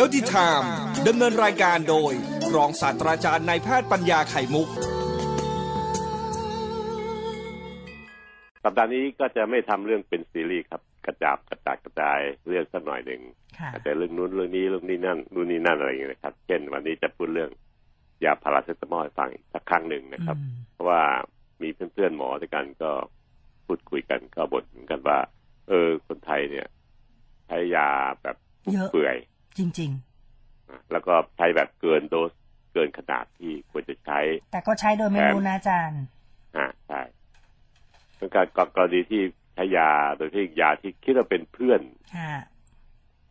Healthy Time ดำเนินรายการโดย รองศาสตราจารย์นายแพทย์ปัญญาไข่มุก สัปดาห์นี้ก็จะไม่ทำเรื่องเป็นซีรีส์ครับ กระจับกระจายกระจายเรื่องสักหน่อยหนึ่งค่ะอาจจะเรื่องนู้นเรื่องนี้เรื่องนี้นั่นนู่นนี่นั่นอะไรอย่างเงี้ยนะครับ เช่น วันนี้จะพูดเรื่องยาพาราเซตามอลให้ฟังอีกสักครั้งหนึ่งนะครับอืมเพราะว่ามีเพื่อนๆหมอด้วยกันก็พูดคุยกันก็บ่นเหมือนกันว่า เออคนไทยเนี่ยใช้ยาแบบฟุ่มเยอะเฟือย จริงนะแล้วก็ใช้แบบเกินโดสเกินขนาดที่ควรจะใช้ๆแต่ก็ใช้โดยไม่รู้นะอาจารย์อ่าใช่เป็นการกรณีที่ใช้ยาโดยที่ยาที่คิดว่าเป็นเพื่อนค่ะ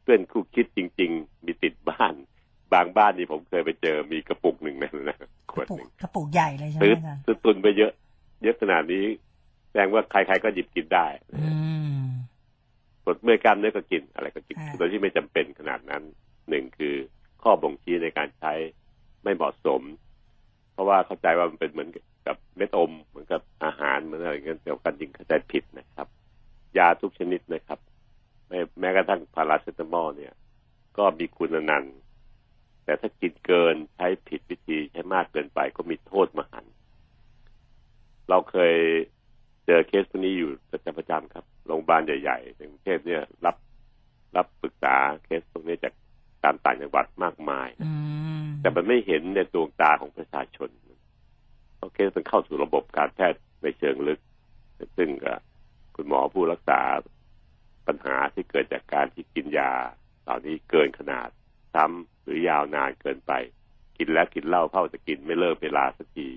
เพื่อนคู่คิดจริง ๆ มีติดบ้านบางบ้านนี่ผมเคยไปเจอมีกระปุกหนึ่งนะนะขกวระดปุหกนึ่งกระปุกใหญ่เลยใช่ไหมซื้ออาจารย์ซื้อตุนไปเยอะ เยอะขนาดนี้แสดงว่าใครๆก็หยิบกินได้ อืม ปวดเมื่อยกล้ามเนื้อก็กินอะไรก็กินอ่าโดยที่ไม่จำเป็นขนาดนั้นหนึ่งคือข้อบ่งชี้ในการใช้ไม่เหมาะสม เพราะว่าเข้าใจว่ามันเป็นเหมือนกับเม็ดอม เหมือนกับอาหารเหมือนอะไรเงี้ยแต่ว่าการจริงเข้าใจผิดนะครับ ยาทุกชนิดนะครับแม้แม้กระทั่งพาราเซตามอลเนี่ย ก็มีคุณอนันต์แต่ถ้ากินเกินใช้ผิดวิธีใช้มากเกินไปก็มีโทษมหันต์เราเคยเจอเคสพวกนี้อยู่ประจำประจำครับ โรงพยาบาลใหญ่ๆในกรุงเทพเนี่ย รับรับปรึกษาเคสพวกนี้จากตามต่างจังหวัดมากมายอืมแต่มันไม่เห็นในดวงตาของประชาชนเพราะเคสมันเข้าสู่ระบบการแพทย์ในเชิงลึก ซึ่งเอ่อคุณหมอผู้รักษาปัญหาที่เกิดจากการที่กินยา เหล่านี้เกินขนาดซ้ำหรือยาวนานเกินไป กินแล้วกินเหล้าเข้าจะกินไม่เลิกเวลาสักที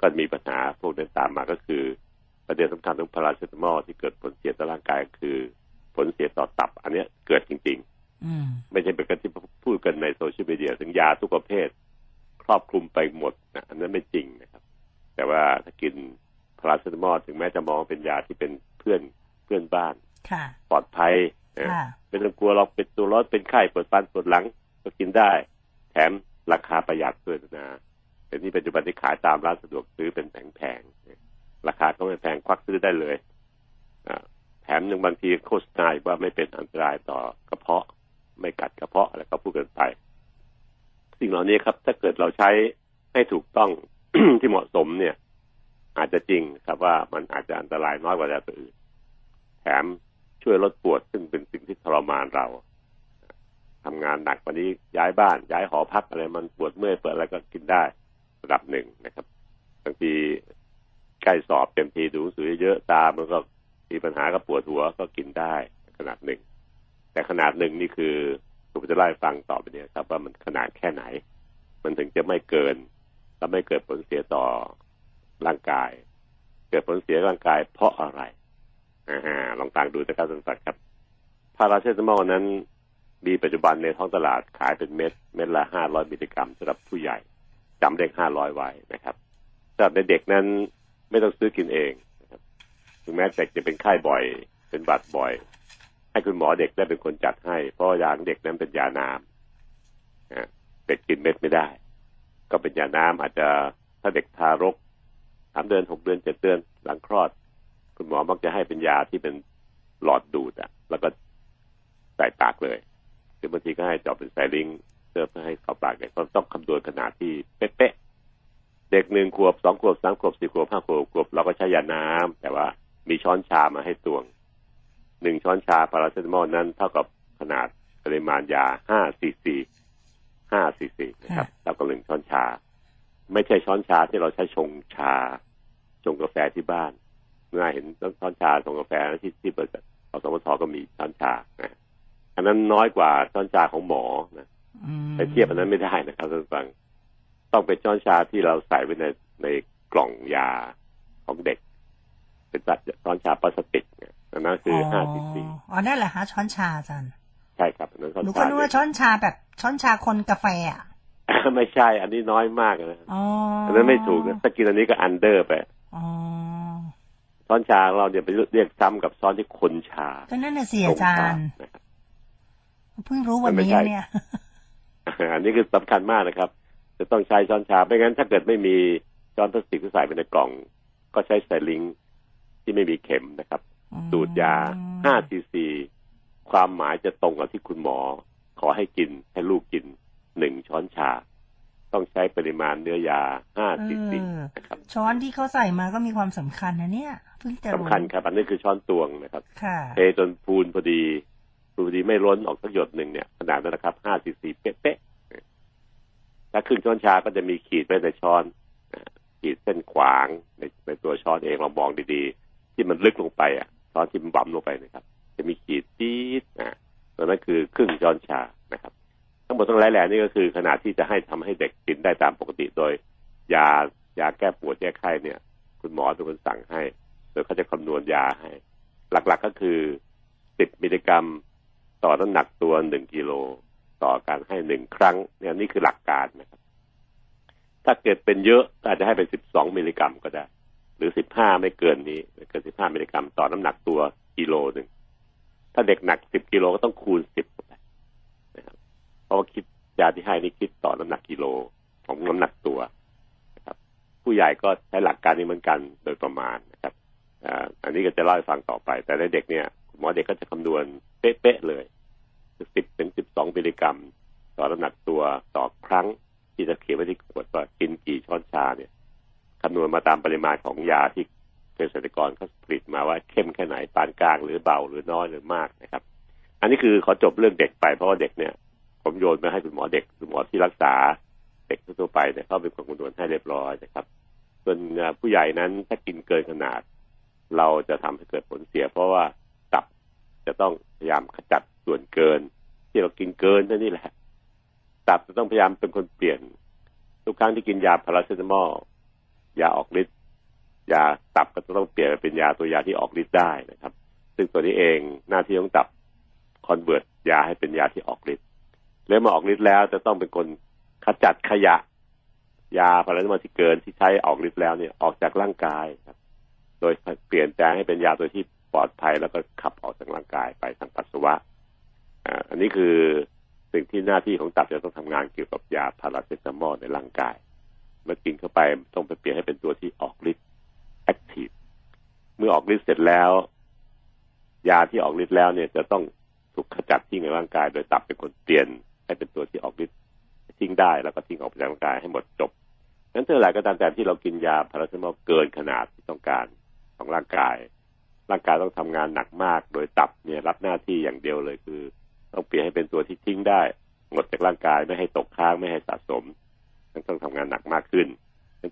ก็มีปัญหาพวกนั้นตามมาก็คือ ประเด็นสำคัญของพาราเซตามอลที่เกิดผลเสียต่อร่างกายก็คือ ผลเสียต่อตับ อันเนี้ยเกิดจริงๆอืมไม่ใช่เป็นการที่พูดกันในโซเชียลมีเดียถึงยาทุกประเภท ครอบคลุมไปหมดนะอันนั้นไม่จริงนะครับ แต่ว่าถ้ากินพาราเซตามอลถึงแม้จะมองว่าเป็นยาที่เป็นเพื่อนเพื่อนบ้านค่ะปลอดภัยนะค่ะไม่ต้องกลัวเราเป็นตัวร้อนเป็นไข้ปวดฟันปวดหลังก็กินได้ แถมราคาประหยัดด้วยนะแต่นี่ปัจจุบันที่ขายตามร้านสะดวกซื้อเป็นแพงๆ ราคาก็ไม่แพงควักซื้อได้เลยแถมยังบางทีโฆษณาอีกว่าไม่เป็นอันตรายต่อกระเพาะ ไม่กัดกระเพาะอะไรก็พูดกันไป สิ่งเหล่านี้ครับ ถ้าเกิดเราใช้ให้ถูกต้องที่เหมาะสมเนี่ย อาจจะจริงครับว่ามันอาจจะอันตรายน้อยกว่ายาตัวอื่น แถมช่วยลดปวดซึ่งเป็นสิ่งที่ทรมานเราทำงานหนักกว่านี้ย้ายบ้าน ย้ายหอพักอะไรมันปวดเมื่อยเปิดอะไรก็กินได้ระดับหนึ่งนะครับบางที ใกล้สอบเต็มทีดูหนังสือเยอะตามันก็มีปัญหากับปวดหัวก็กินได้ขนาดหนึ่ง แต่ขนาดหนึ่งนี่คือผมจะเล่าให้ฟังต่อไปเนี่ยครับ ว่ามันขนาดแค่ไหน มันถึงจะไม่เกิน และไม่เกิดผลเสียต่อร่างกาย เกิดผลเสียร่างกายเพราะอะไรอ่าลองฟังดูนะครับท่านสัตว์ครับพาราเซตามอลนั้น มีปัจจุบันในท้องตลาดขายเป็นเม็ด เม็ดละห้าร้อยมิลลิกรัมสำหรับผู้ใหญ่จำเลขห้าร้อยไว้นะครับสำหรับเด็กนั้น ไม่ต้องซื้อกินเองนะครับถึงแม้เด็กจะเป็นไข้บ่อย เป็นบัดบ่อย ให้คุณหมอเด็กได้เป็นคนจัดให้ เพราะยาของเด็กนั้นเป็นยาน้ำนะเด็กกินเม็ดไม่ได้ ก็เป็นยาน้ำอาจจะถ้าเด็กทารกสามเดือนหกเดือนเจ็ดเดือนหลังคลอด คุณหมอมักจะให้เป็นยาที่เป็นหลอดดูดอะแล้วก็ใส่ปากเลยหรือบางทีก็ให้เจาะเป็นสายลิงเพื่อให้เข้าปากเนี่ยก็ต้องคำนวณขนาดที่เป๊ะๆ เด็กหนึ่งขวบสองขวบสามขวบสี่ขวบห้าขวบขวบเราก็ใช้ยาน้ำแต่ว่ามีช้อนชามาให้ตวงหนึ่งช้อนชาพาราเซตามอลนั้นเท่ากับขนาดปริมาณยาห้าซีซีห้าซีซีนะครับเท่ากับหนึ่งช้อนชา ไม่ใช่ช้อนชาที่เราใช้ชงชา ชงกาแฟที่บ้านเมื่อเห็นช้อนชาชงกาแฟที่ที่เปิดอสมทก็มีช้อนชานะอันนั้นน้อยกว่าช้อนชาของหมอนะอืมไปเทียบอันนั้นไม่ได้นะครับท่านผู้ฟัง ต้องเป็นช้อนชาที่เราใส่ไว้ในในกล่องยาของเด็ก เป็นตักช้อนชาพลาสติกเนี่ยอันนั้นคือห้าซีซีอ๋อนั่นแหละฮะช้อนชาอาจารย์ใช่ครับอันนั้นช้อนหนูก็ชานึกว่าช้อนชาแบบช้อนชาคนกาแฟอะไม่ใช่ อันนี้น้อยมากนะอ๋ออัอันนั้นไม่ถูกนะถ้ากินอันนี้ก็ under ไปอ๋อช้อนชาของเราเนี่ยไปเรียกซ้ำกับช้อนที่คนชาก็นั่นน่ะสิอาจารย์นะครับเพิ่งรู้วันนี้มันไม่ใช่เนี่ย อันนี้คือสำคัญมากนะครับ จะต้องใช้ช้อนชาไม่งั้น ถ้าเกิดไม่มีช้อนพลาสติกที่ใส่ไปในกล่อง ก็ใช้ไซริงค์ที่ไม่มีเข็มนะครับดูดยา5ซีซี ความหมายจะตรงกับที่คุณหมอ ขอให้กินให้ลูกกินหนึ่งช้อนชา ต้องใช้ปริมาณเนื้อยาห้าเอ่อซีซีอะนะครับ ช้อนที่เขาใส่มาก็มีความสำคัญนะเนี่ยเพิ่งจะรู้สำคัญครับ อันนี้คือช้อนตวงนะครับค่ะเทจนพูนพอดีพูนพอดีไม่ล้นออกสักหยดหนึ่งเนี่ยขนาดนั้นนะครับห้าซีซีเป๊ะๆ ถ้าครึ่งช้อนชาก็จะมีขีดไว้ในช้อนขีดเส้นขวางในในตัวช้อนเองเรามองดีๆ ที่มันลึกลงไปอะช้อนที่มันบั่มลงไปนะครับ จะมีขีดจี๊ดนะตัวนั้นคือครึ่งช้อนชานะครับ ทั้งหมดทั้งหลายแหล่นี่ก็คือขนาดที่จะให้ทำให้เด็กกินได้ตามปกติโดยยายาแก้ปวดแก้ไข้เนี่ย คุณหมอเป็นคนสั่งให้โดยเขาจะคำนวณยาให้ หลักๆก็คือ10มิลลิกรัมต่อน้ำหนักตัวหนึ่งกิโล ต่อการให้หนึ่งครั้ง เนี่ยนี่คือหลักการนะครับ ถ้าเกิดเป็นเยอะก็อาจจะให้เป็น12มิลลิกรัมก็ได้ หรือ15ไม่เกินนี้ไม่เกิน15มิลลิกรัมต่อน้ำหนักตัวกิโลหนึ่งถ้าเด็กหนัก10กิโลก็ต้องคูณ10เข้าไปนะครับเพราะว่าคิดยาที่ให้นี่คิดต่อน้ำหนักกิโลของน้ำหนักตัวนะครับ ผู้ใหญ่ก็ใช้หลักการนี้เหมือนกันโดยประมาณนะครับอ่าอันนี้ก็จะเล่าให้ฟังต่อไป แต่ในเด็กเนี่ยคุณหมอเด็กก็จะคำนวณเป๊ะๆเลย สิบถึงสิบสองมิลลิกรัม ต่อน้ำหนักตัวต่อครั้งที่จะเขียนไว้ที่ขวดว่ากินกี่ช้อนชาเนี่ยคำนวณมาตามปริมาณของยาที่เกษตรกรเขาผลิตมาว่าเข้มแค่ไหนปานกลางหรือเบาหรือน้อยหรือมากนะครับ อันนี้คือขอจบเรื่องเด็กไปเพราะว่าเด็กเนี่ยผมโยนไปให้คุณหมอเด็กคุณหมอที่รักษาเด็กทั่วไปเนี่ยเขาเป็นคนคำนวณให้เรียบร้อยนะครับ ส่วนผู้ใหญ่นั้นถ้ากินเกินขนาด เราจะทำให้เกิดผลเสีย เพราะว่าตับจะต้องพยายามขจัด ส่วนเกิน ที่เรากินเกินนั่นนี่แหละ ตับจะต้องพยายามเป็นคนเปลี่ยน ทุกครั้งที่กินยาพาราเซตามอลยาออกฤทธิ์ยาตับก็จะต้องเปลี่ยนไปเป็นยาตัวยาที่ออกฤทธิ์ได้นะครับ ซึ่งตัวนี้เองหน้าที่ของตับคอนเวิร์ตยาให้เป็นยาที่ออกฤทธิ์แล้วมาออกฤทธิ์แล้วจะต้องเป็นคนขจัดขยะ ยาพาราเซตามอลที่เกินที่ใช้ออกฤทธิ์แล้วเนี่ยออกจากร่างกายครับ โดยเปลี่ยนแปลงให้เป็นยาตัวที่ปลอดภัยแล้วก็ขับออกจากร่างกายไปทางปัสสาวะ อ่าอันนี้คือสิ่งที่หน้าที่ของตับจะต้องทำงานเกี่ยวกับยาพาราเซตามอลในร่างกาย เมื่อกินเข้าไปต้องไปเปลี่ยนให้เป็นตัวที่ออกฤทธิ์ active เมื่อออกฤทธิ์เสร็จแล้ว ยาที่ออกฤทธิ์แล้วเนี่ยจะต้องถูกขจัดทิ้งในร่างกาย โดยตับเป็นคนเปลี่ยนให้เป็นตัวที่ออกฤทธิ์ทิ้งได้แล้วก็ทิ้งออกจากร่างกายให้หมดจบนั้นเท่าไหร่ก็ตามแต่ที่เรากินยาพาราเซตามอลเกินขนาดที่ต้องการของร่างกาย ร่างกายต้องทำงานหนักมาก โดยตับเนี่ยรับหน้าที่อย่างเดียวเลยคือ ต้องเปลี่ยนให้เป็นตัวที่ทิ้งได้หมดจากร่างกายไม่ให้ตกค้างไม่ให้สะสมต้องทำงานหนักมากขึ้น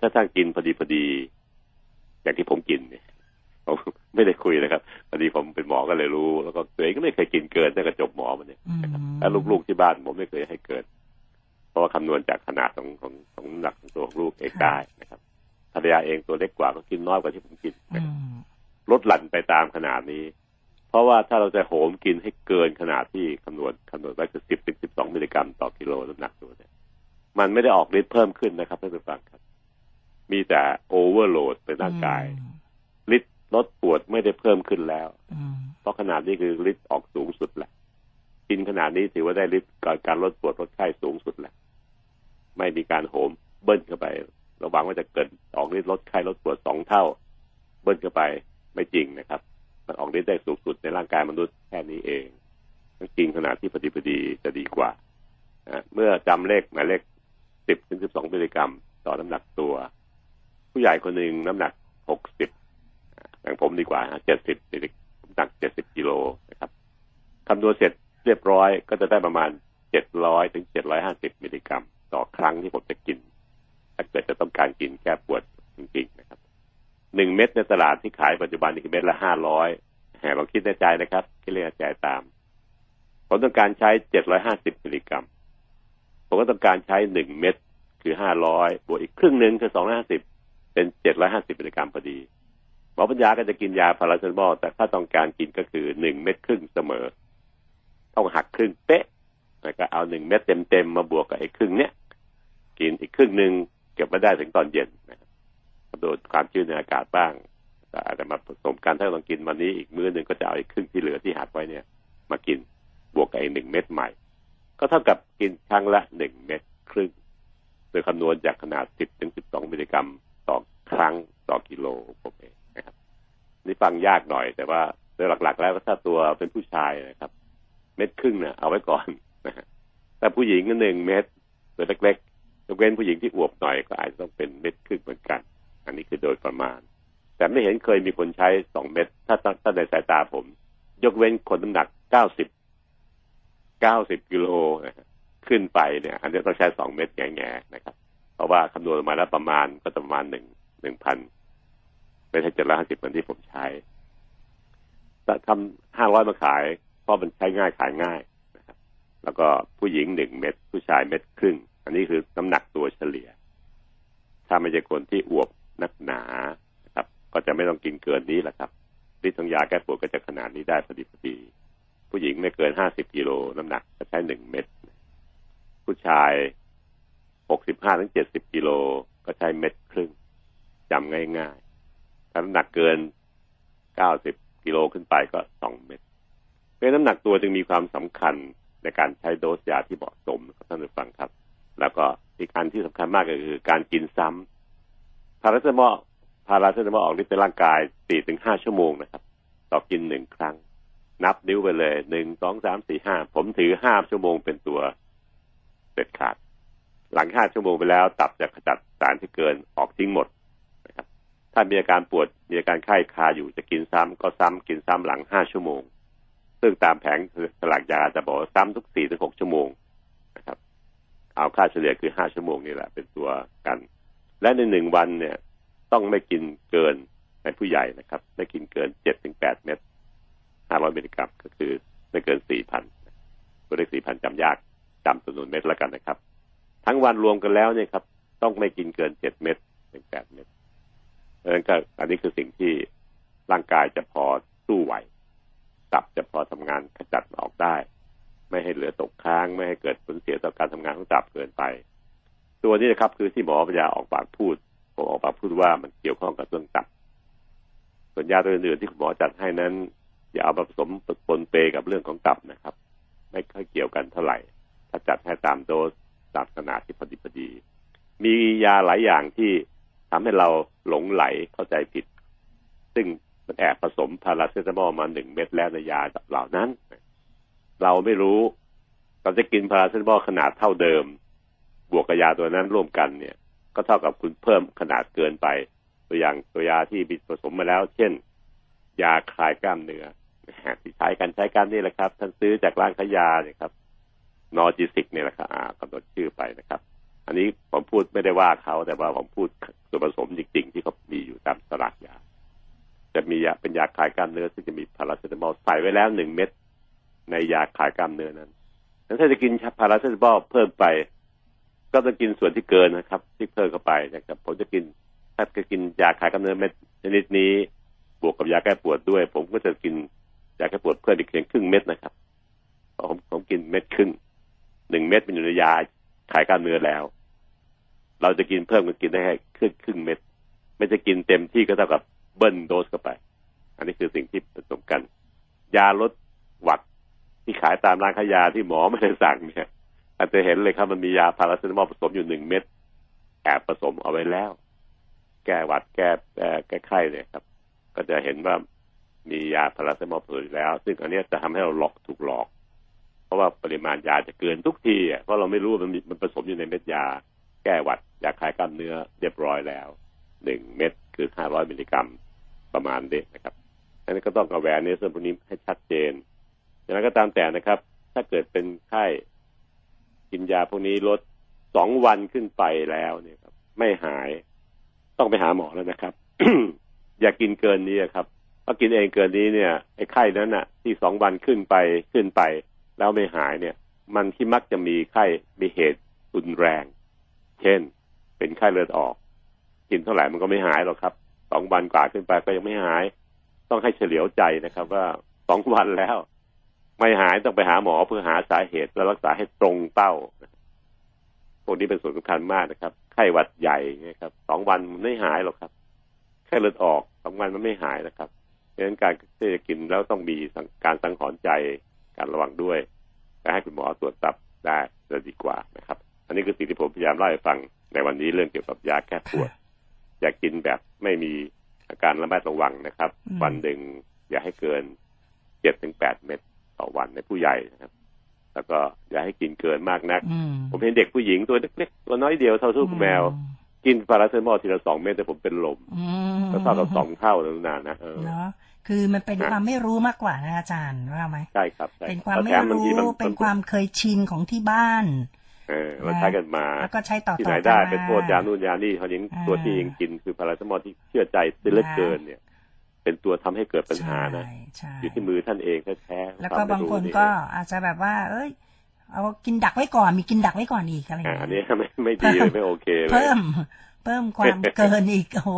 ถ้าท่านกินพอดีพอดี อย่างที่ผมกินเนี่ยผมไม่ได้คุยนะครับพอดีผมเป็นหมอก็เลยรู้ แล้วก็ตัวเองก็ไม่เคยกินเกินตั้งแต่จบหมอมาเนี่ยอืมแล้วลูกๆที่บ้านผมไม่เคยให้เกิน เพราะว่าคำนวณจากขนาดของของของน้ำหนักของตัวของลูกเองได้นะครับภรรยาเองตัวเล็กกว่าก็กินน้อยกว่าที่ผมกินอืมลดหลั่นไปตามขนาดนี้เพ ราะว่าถ้าเราจะโหมกินให้เกินขนาดที่คำนวณคำนวณไว้คือสิบถึงสิบสองมิลลิกรัมต่อกิโลน้ำหนักตัวเนี่ยมันไม่ได้ออกฤทธิ์เพิ่มขึ้นนะครับท่านผู้ฟังครับ มีแต่โอเวอร์โหลดไปร่างกายฤทธิ์ลดปวดไม่ได้เพิ่มขึ้นแล้วอืมเพราะขนาดนี้คือฤทธิ์ออกสูงสุดแหละกินขนาดนี้ถือว่าได้ฤทธิ์การการลดปวดลดไข้สูงสุดแหละไม่มีการโหมเบิ้ลเข้าไปเราหวังว่าจะเกิดออกฤทธิ์ลดไข้ลดปวดสองเท่า เบิ้ลเข้าไปไม่จริงนะครับ มันออกฤทธิ์ได้สูงสุดในร่างกายมนุษย์แค่นี้เองต้องกินขนาดที่พอดีพอดีจะดีกว่าเมื่อจำเลขหมายเลขสิบถึงสิบสองมิลลิกรัม ต่อน้ำหนักตัว ผู้ใหญ่คนหนึ่งน้ำหนักหกสิบอย่างผมดีกว่าเจ็ดสิบน้ำหนักเจ็ดสิบกิโลนะครับคำนวณเสร็จเรียบร้อยก็จะได้ประมาณเจ็ดร้อยถึงเจ็ดร้อยห้าสิบมิลลิกรัม ต่อครั้งที่ผมจะกิน ถ้าเกิดจะต้องการกินแก้ปวดจริง หนึ่งเม็ดในตลาดที่ขายปัจจุบันนี่คือเม็ดละห้าร้อยแหมลองคิดในใจนะครับคิดเลขในใจตามผมต้องการใช้เจ็ดร้อยห้าสิบมิลลิกรัมผมก็ต้องการใช้หนึ่งเม็ดคือห้าร้อยบวกอีกครึ่งหนึ่งคือสองร้อยห้าสิบเป็นเจ็ดร้อยห้าสิบมิลลิกรัมพอดีหมอปัญญาก็จะกินยาพาราเซตามอลแต่ถ้าต้องการกินก็คือหนึ่งเม็ดครึ่งเสมอ ต้องหักครึ่งเป๊ะแล้วก็เอาหนึ่งเม็ดเต็มๆมาบวกกับไอ้ครึ่งเนี้ยกินอีกครึ่งหนึ่งเก็บไว้ได้ถึงตอนเย็นนะ โดนความชื้นในอากาศบ้างอาจจะมาผสมกันถ้าเรากินวันนี้อีกมื้อหนึ่งก็จะเอาอีกครึ่งที่เหลือที่หักไว้เนี่ย มากินบวกกับไอ้หนึ่งเม็ดใหม่ ก็เท่ากับกินครั้งละหนึ่งเม็ดครึ่ง โดยคำนวณจากขนาด10ถึง12มิลลิกรัมต่อครั้งต่อกิโลผมเองนะครับ นี่ฟังยากหน่อย แต่ว่าโดยหลัก ๆ แล้วถ้าตัวเป็นผู้ชายนะครับ เม็ดครึ่งเนี่ยเอาไว้ก่อนนะฮะแต่ผู้หญิงก็หนึ่งเม็ดตัวเล็กๆยกเว้นผู้หญิงที่อวบหน่อยก็อาจจะต้องเป็นเม็ดครึ่งเหมือนกัน อันนี้คือโดยประมาณ แต่ไม่เห็นเคยมีคนใช้สองเม็ดถ้าถ้าในสายตาผม ยกเว้นคนน้ำหนักเก้าสิบเก้าสิบกิโลขึ้นไปเนี่ย อันนี้ต้องใช้สองเม็ดแง่ๆนะครับ เพราะว่าคำนวณออกมาแล้วประมาณก็ประมาณหนึ่งหนึ่งพันไม่ใช่เจ็ดร้อยห้าสิบเหมือนที่ผมใช้แต่ทำห้าร้อยมาขายเพราะมันใช้ง่ายขายง่ายนะครับ แล้วก็ผู้หญิงหนึ่งเม็ดผู้ชายเม็ดครึ่ง อันนี้คือน้ำหนักตัวเฉลี่ย ถ้าไม่ใช่คนที่อวบ นักหนาครับ ก็จะไม่ต้องกินเกินนี้แหละครับฤทธิ์ของยาแก้ปวดก็จะขนาดนี้ได้พอดีพอดี ผู้หญิงไม่เกินห้าสิบกิโลน้ำหนักก็ใช้หนึ่งเม็ดผู้ชายหกสิบห้าถึงเจ็ดสิบกิโลก็ใช้เม็ดครึ่งจำง่ายๆถ้าน้ำหนักเกินเก้าสิบกิโลขึ้นไปก็สองเม็ดเพราะน้ำหนักตัวจึงมีความสำคัญในการใช้โดสยาที่เหมาะสมครับท่านผู้ฟังครับ แล้วก็อีกอันที่สำคัญมากก็คือการกินซ้ำ พาราเซตามอลพาราเซตามอลออกฤทธิ์ในร่างกายสี่ถึงห้าชั่วโมงนะครับ ต่อกินหนึ่งครั้ง นับนิ้วไปเลยหนึ่งสองสามสี่ห้าผมถือห้าชั่วโมงเป็นตัวเด็ดขาด หลังห้าชั่วโมงไปแล้ว ตับจะขจัดสารที่เกินออกทิ้งหมดนะครับ ถ้ามีอาการปวดมีอาการไข้คาอยู่จะกินซ้ำก็ซ้ำกินซ้ำหลังห้าชั่วโมง ซึ่งตามแผงสลักยาจะบอกซ้ำทุกสี่ถึงหกชั่วโมงนะครับ เอาค่าเฉลี่ยคือห้าชั่วโมงนี่แหละ เป็นตัวกัน และในหนึ่งวันเนี่ย ต้องไม่กินเกินในผู้ใหญ่นะครับ ไม่กินเกินเจ็ดถึงแปดเม็ดห้าร้อยมิลลิกรัมก็คือไม่เกินสี่พันตัวเลขสี่พันจำยากจำจำนวนเม็ดแล้วกันนะครับ ทั้งวันรวมกันแล้วเนี่ยครับ ต้องไม่กินเกินเจ็ดเม็ดถึงแปดเม็ดเพราะฉะนั้นก็อันนี้คือสิ่งที่ร่างกายจะพอสู้ไหวตับจะพอทำงานขจัดออกได้ ไม่ให้เหลือตกค้าง ไม่ให้เกิดผลเสียต่อการทำงานของตับเกินไป ตัวนี้นะครับ คือที่หมอปัญญาออกปากพูดผมออกปากพูดว่ามันเกี่ยวข้องกับเรื่องตับส่วนยาตัวอื่นๆที่คุณหมอจัดให้นั้น อย่าเอาผสมปนเปกับเรื่องของตับนะครับ ไม่ค่อยเกี่ยวกันเท่าไหร่ ถ้าจัดให้ตามโดสตามขนาดที่พอดีพอดี มียาหลายอย่างที่ทำให้เราหลงไหลเข้าใจผิด ซึ่งมันแอบผสมพาราเซตามอลมาหนึ่งเม็ดแล้วในยาเหล่านั้น เราไม่รู้เราจะกินพาราเซตามอลขนาดเท่าเดิม บวกกับยาตัวนั้นร่วมกันเนี่ย ก็เท่ากับคุณเพิ่มขนาดเกินไป ตัวอย่างตัวยาที่มีผสมมาแล้ว เช่น ยาคลายกล้ามเนื้อที่ใช้กันใช้กันนี่แหละครับท่านซื้อจากร้านขายยาเนี่ยครับนอจิสิกเนี่ยแหละครับกำหนดชื่อไปนะครับ อันนี้ผมพูดไม่ได้ว่าเขาแต่ว่าผมพูดส่วนผสมจริง ๆ ที่เขามีอยู่ตามสลากยา จะมียาเป็นยาคลายกล้ามเนื้อซึ่งจะมีพาราเซตามอลใส่ไว้แล้วหนึ่งเม็ดในยาคลายกล้ามเนื้อนั้นถ้าจะกินพาราเซตามอลเพิ่มไป ก็ต้องกินส่วนที่เกินนะครับ ที่เพิ่มเข้าไปนะครับ ผมจะกิน ถ้าจะกินยาคลายกล้ามเนื้อเม็ดชนิดนี้ บวกกับยาแก้ปวดด้วย ผมก็จะกินยาแก้ปวดเพิ่มอีกเพียงครึ่งเม็ดนะครับผมผมกินเม็ดครึ่งหนึ่งเม็ดเป็นอยู่ในยาคลายกล้ามเนื้อแล้ว เราจะกินเพิ่มก็กินได้แค่ครึ่งครึ่งเม็ด ไม่จะกินเต็มที่ก็เท่ากับเบิ้ลโดสเข้าไป อันนี้คือสิ่งที่ผสมกัน ยาลดหวัดที่ขายตามร้านขายยาที่หมอไม่ได้สั่งเนี่ย อาจจะเห็นเลยครับมันมียาพาราเซตามอลผสมอยู่หนึ่งเม็ดแอบผสมเอาไว้แล้ว แก้หวัดแก้แก้ไข้เนี่ยครับ ก็จะเห็นว่ามียาพาราเซตามอลผสมอยู่แล้ว ซึ่งอันนี้จะทำให้เราหลอกถูกหลอก เพราะว่าปริมาณยาจะเกินทุกทีเพราะเราไม่รู้ว่ามันมีมันผสมอยู่ในเม็ดยา แก้หวัดยาคลายกล้ามเนื้อเรียบร้อยแล้วหนึ่งเม็ดคือห้าร้อยมิลลิกรัมประมาณนี้นะครับอันนี้ก็ต้องกระแวนในส่วนพวกนี้ให้ชัดเจนอย่างไรก็ตามแต่นะครับ ถ้าเกิดเป็นไข้ กินยาพวกนี้ลดสองวันขึ้นไปแล้วเนี่ยครับ ไม่หาย ต้องไปหาหมอแล้วนะครับ อย่ากินเกินนี้ครับเพรากินเองเกินนี้เนี่ยไอ้ไข้นั้นน่ะ ที่สองวันขึ้นไปขึ้นไป แล้วไม่หายเนี่ย มันที่มักจะมีไข้มีเหตุรุนแรง เช่น เป็นไข้เลือดออก กินเท่าไหร่มันก็ไม่หายหรอกครับสองวันกว่าขึ้นไปก็ยังไม่หาย ต้องให้เฉลียวใจนะครับ ว่าสองวันแล้ว ไม่หายต้องไปหาหมอเพื่อหาสาเหตุและรักษาให้ตรงเป้าพวกนี้เป็นส่วนสำคัญมากนะครับ ไข้หวัดใหญ่นะครับสองวันมันไม่หายหรอกครับ แค่เลือดออกสองวันมันไม่หายนะครับเพราะฉะนั้นการที่จะกินแล้วต้องมีการสังหรณ์ใจการระวังด้วยและให้คุณหมอตรวจตับได้จะดีกว่านะครับ อันนี้คือสิ่งที่ผมพยายามเล่าให้ฟังในวันนี้เรื่องเกี่ยวกับยาแก้ปวด อย่ากกินแบบไม่มีอาการระมัดระวังนะครับ วันหนึ่งอย่าให้เกินเจ็ดถึงแปดเม็ด ต่อวันในผู้ใหญ่นะครับ แล้วก็อย่าให้กินเกินมากนักอืมผมเห็นเด็กผู้หญิงตัวเล็กๆตัวน้อยเดียวเท่าลูกแมว กินพาราเซตามอลทีละสองเม็ดแต่ผมเป็นลมอืมก็เท่ากับสองเท่าแล้วนานนะเออเนาะคือมันเป็นนะความไม่รู้มากกว่านะอาจารย์ว่าไหมใช่ครับใช่เป็นความแล้วไม่แถบางทีรู้นเป็นความเคยชินของที่บ้านเออเราใช้กันมาแล้วก็ใช้ต่อที่ต่ไหอนได้กัมาเป็นโทษยานู่นยานี่เขายังอ่าตัวที่ยังกินคือพาราเซตามอลที่เชื่อใจเหลือเกินเนี่ย เป็นตัวทำให้เกิดปัญหานะใช่ใช่อยู่ที่มือท่านเองแท้ๆแล้ววก็มไม่บางรู้คนก็อาจจะแบบว่า เอ้ย เอากินดักไว้ก่อนมีกินดักไว้ก่อนอีกอะไรออ่าย่างอันเงี้นี้ยไม่ไม่ดีเลยไม่โอเคเลยเพิ่มเพิ่มความเกินอีกโอ้โห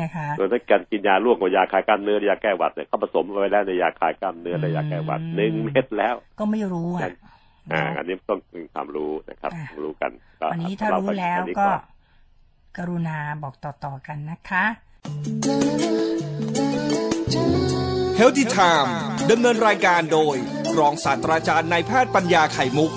นะคะส่วนถ้าการกินยาร่วมกับยาคลายกล้ามเนื้อยาแก้หวัดเนี่ยเขาผสมไว้แล้วในยาคลายกล้ามเนื้อและยาแก้หวัดหนึ่งเม็ดแล้ว ก็ไม่รู้อะอ่าเนาะอันนี้ต้องมีความรู้นะครับอะรู้กันก็วันนี้ถ้ารู้แล้วอันนี้ก็ กรุณาบอกต่อๆกันนะคะ Healthy Time ดำเนินรายการโดย รองศาสตราจารย์นายแพทย์ปัญญาไข่มุก